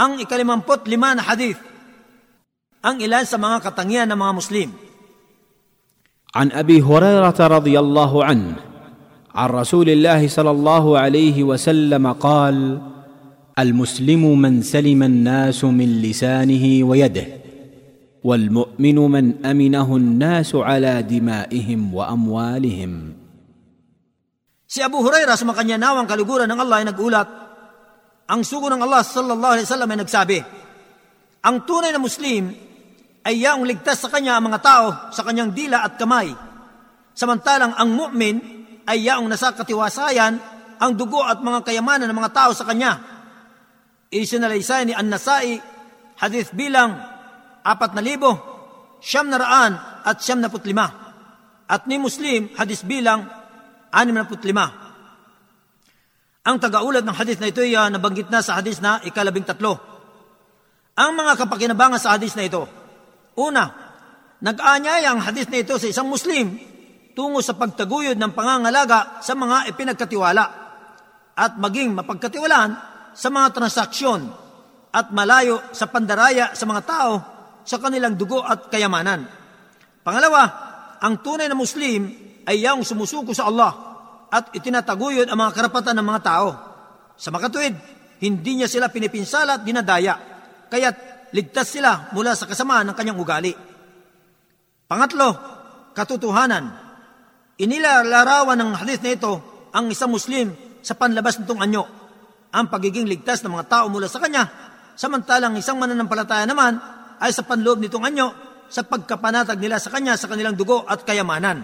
Ang ikalimampot lima na hadith, ang ilan sa mga katangian ng mga Muslim. عن ابي هريره رضي الله عنه عن رسول الله صلى الله عليه وسلم قال المسلم من سلم الناس من لسانه ويده والمؤمن من امنه الناس على دمائهم واموالهم Si Abu Huraira sa makanyanawang kaliguran ng Allah ay nagulat, ang sugo ng Allah sallallahu alaihi wasallam ay nagsabi, ang tunay na Muslim ay yaong ligtas sa kanya ang mga tao sa kanyang dila at kamay. Samantalang ang mu'min ay yaong nasa katiwasayan ang dugo at mga kayamanan ng mga tao sa kanya. Isinalaysay ni An-Nasai, hadith bilang apat na libo, siyam na raan at siyam na putlima. At ni Muslim, hadith bilang anim na putlima. Ang tagaulat ng hadith na ito ay uh, nabanggit na sa hadith na ikalabing tatlo. Ang mga kapakinabangan sa hadith na ito, una, nag-aanyaya ang hadith na ito sa isang Muslim tungo sa pagtaguyod ng pangangalaga sa mga ipinagkatiwala at maging mapagkatiwalaan sa mga transaksyon at malayo sa pandaraya sa mga tao sa kanilang dugo at kayamanan. Pangalawa, ang tunay na Muslim ay yaong sumusuko sa Allah at itinataguyod ang mga karapatan ng mga tao. Sa makatuwid, hindi niya sila pinipinsala at dinadaya, kaya't ligtas sila mula sa kasamaan ng kanyang ugali. Pangatlo, katotohanan. Inilalarawan ng hadith na ito ang isang Muslim sa panlabas nitong anyo, ang pagiging ligtas ng mga tao mula sa kanya, samantalang isang mananampalataya naman ay sa panloob nitong anyo sa pagkapanatag nila sa kanya sa kanilang dugo at kayamanan.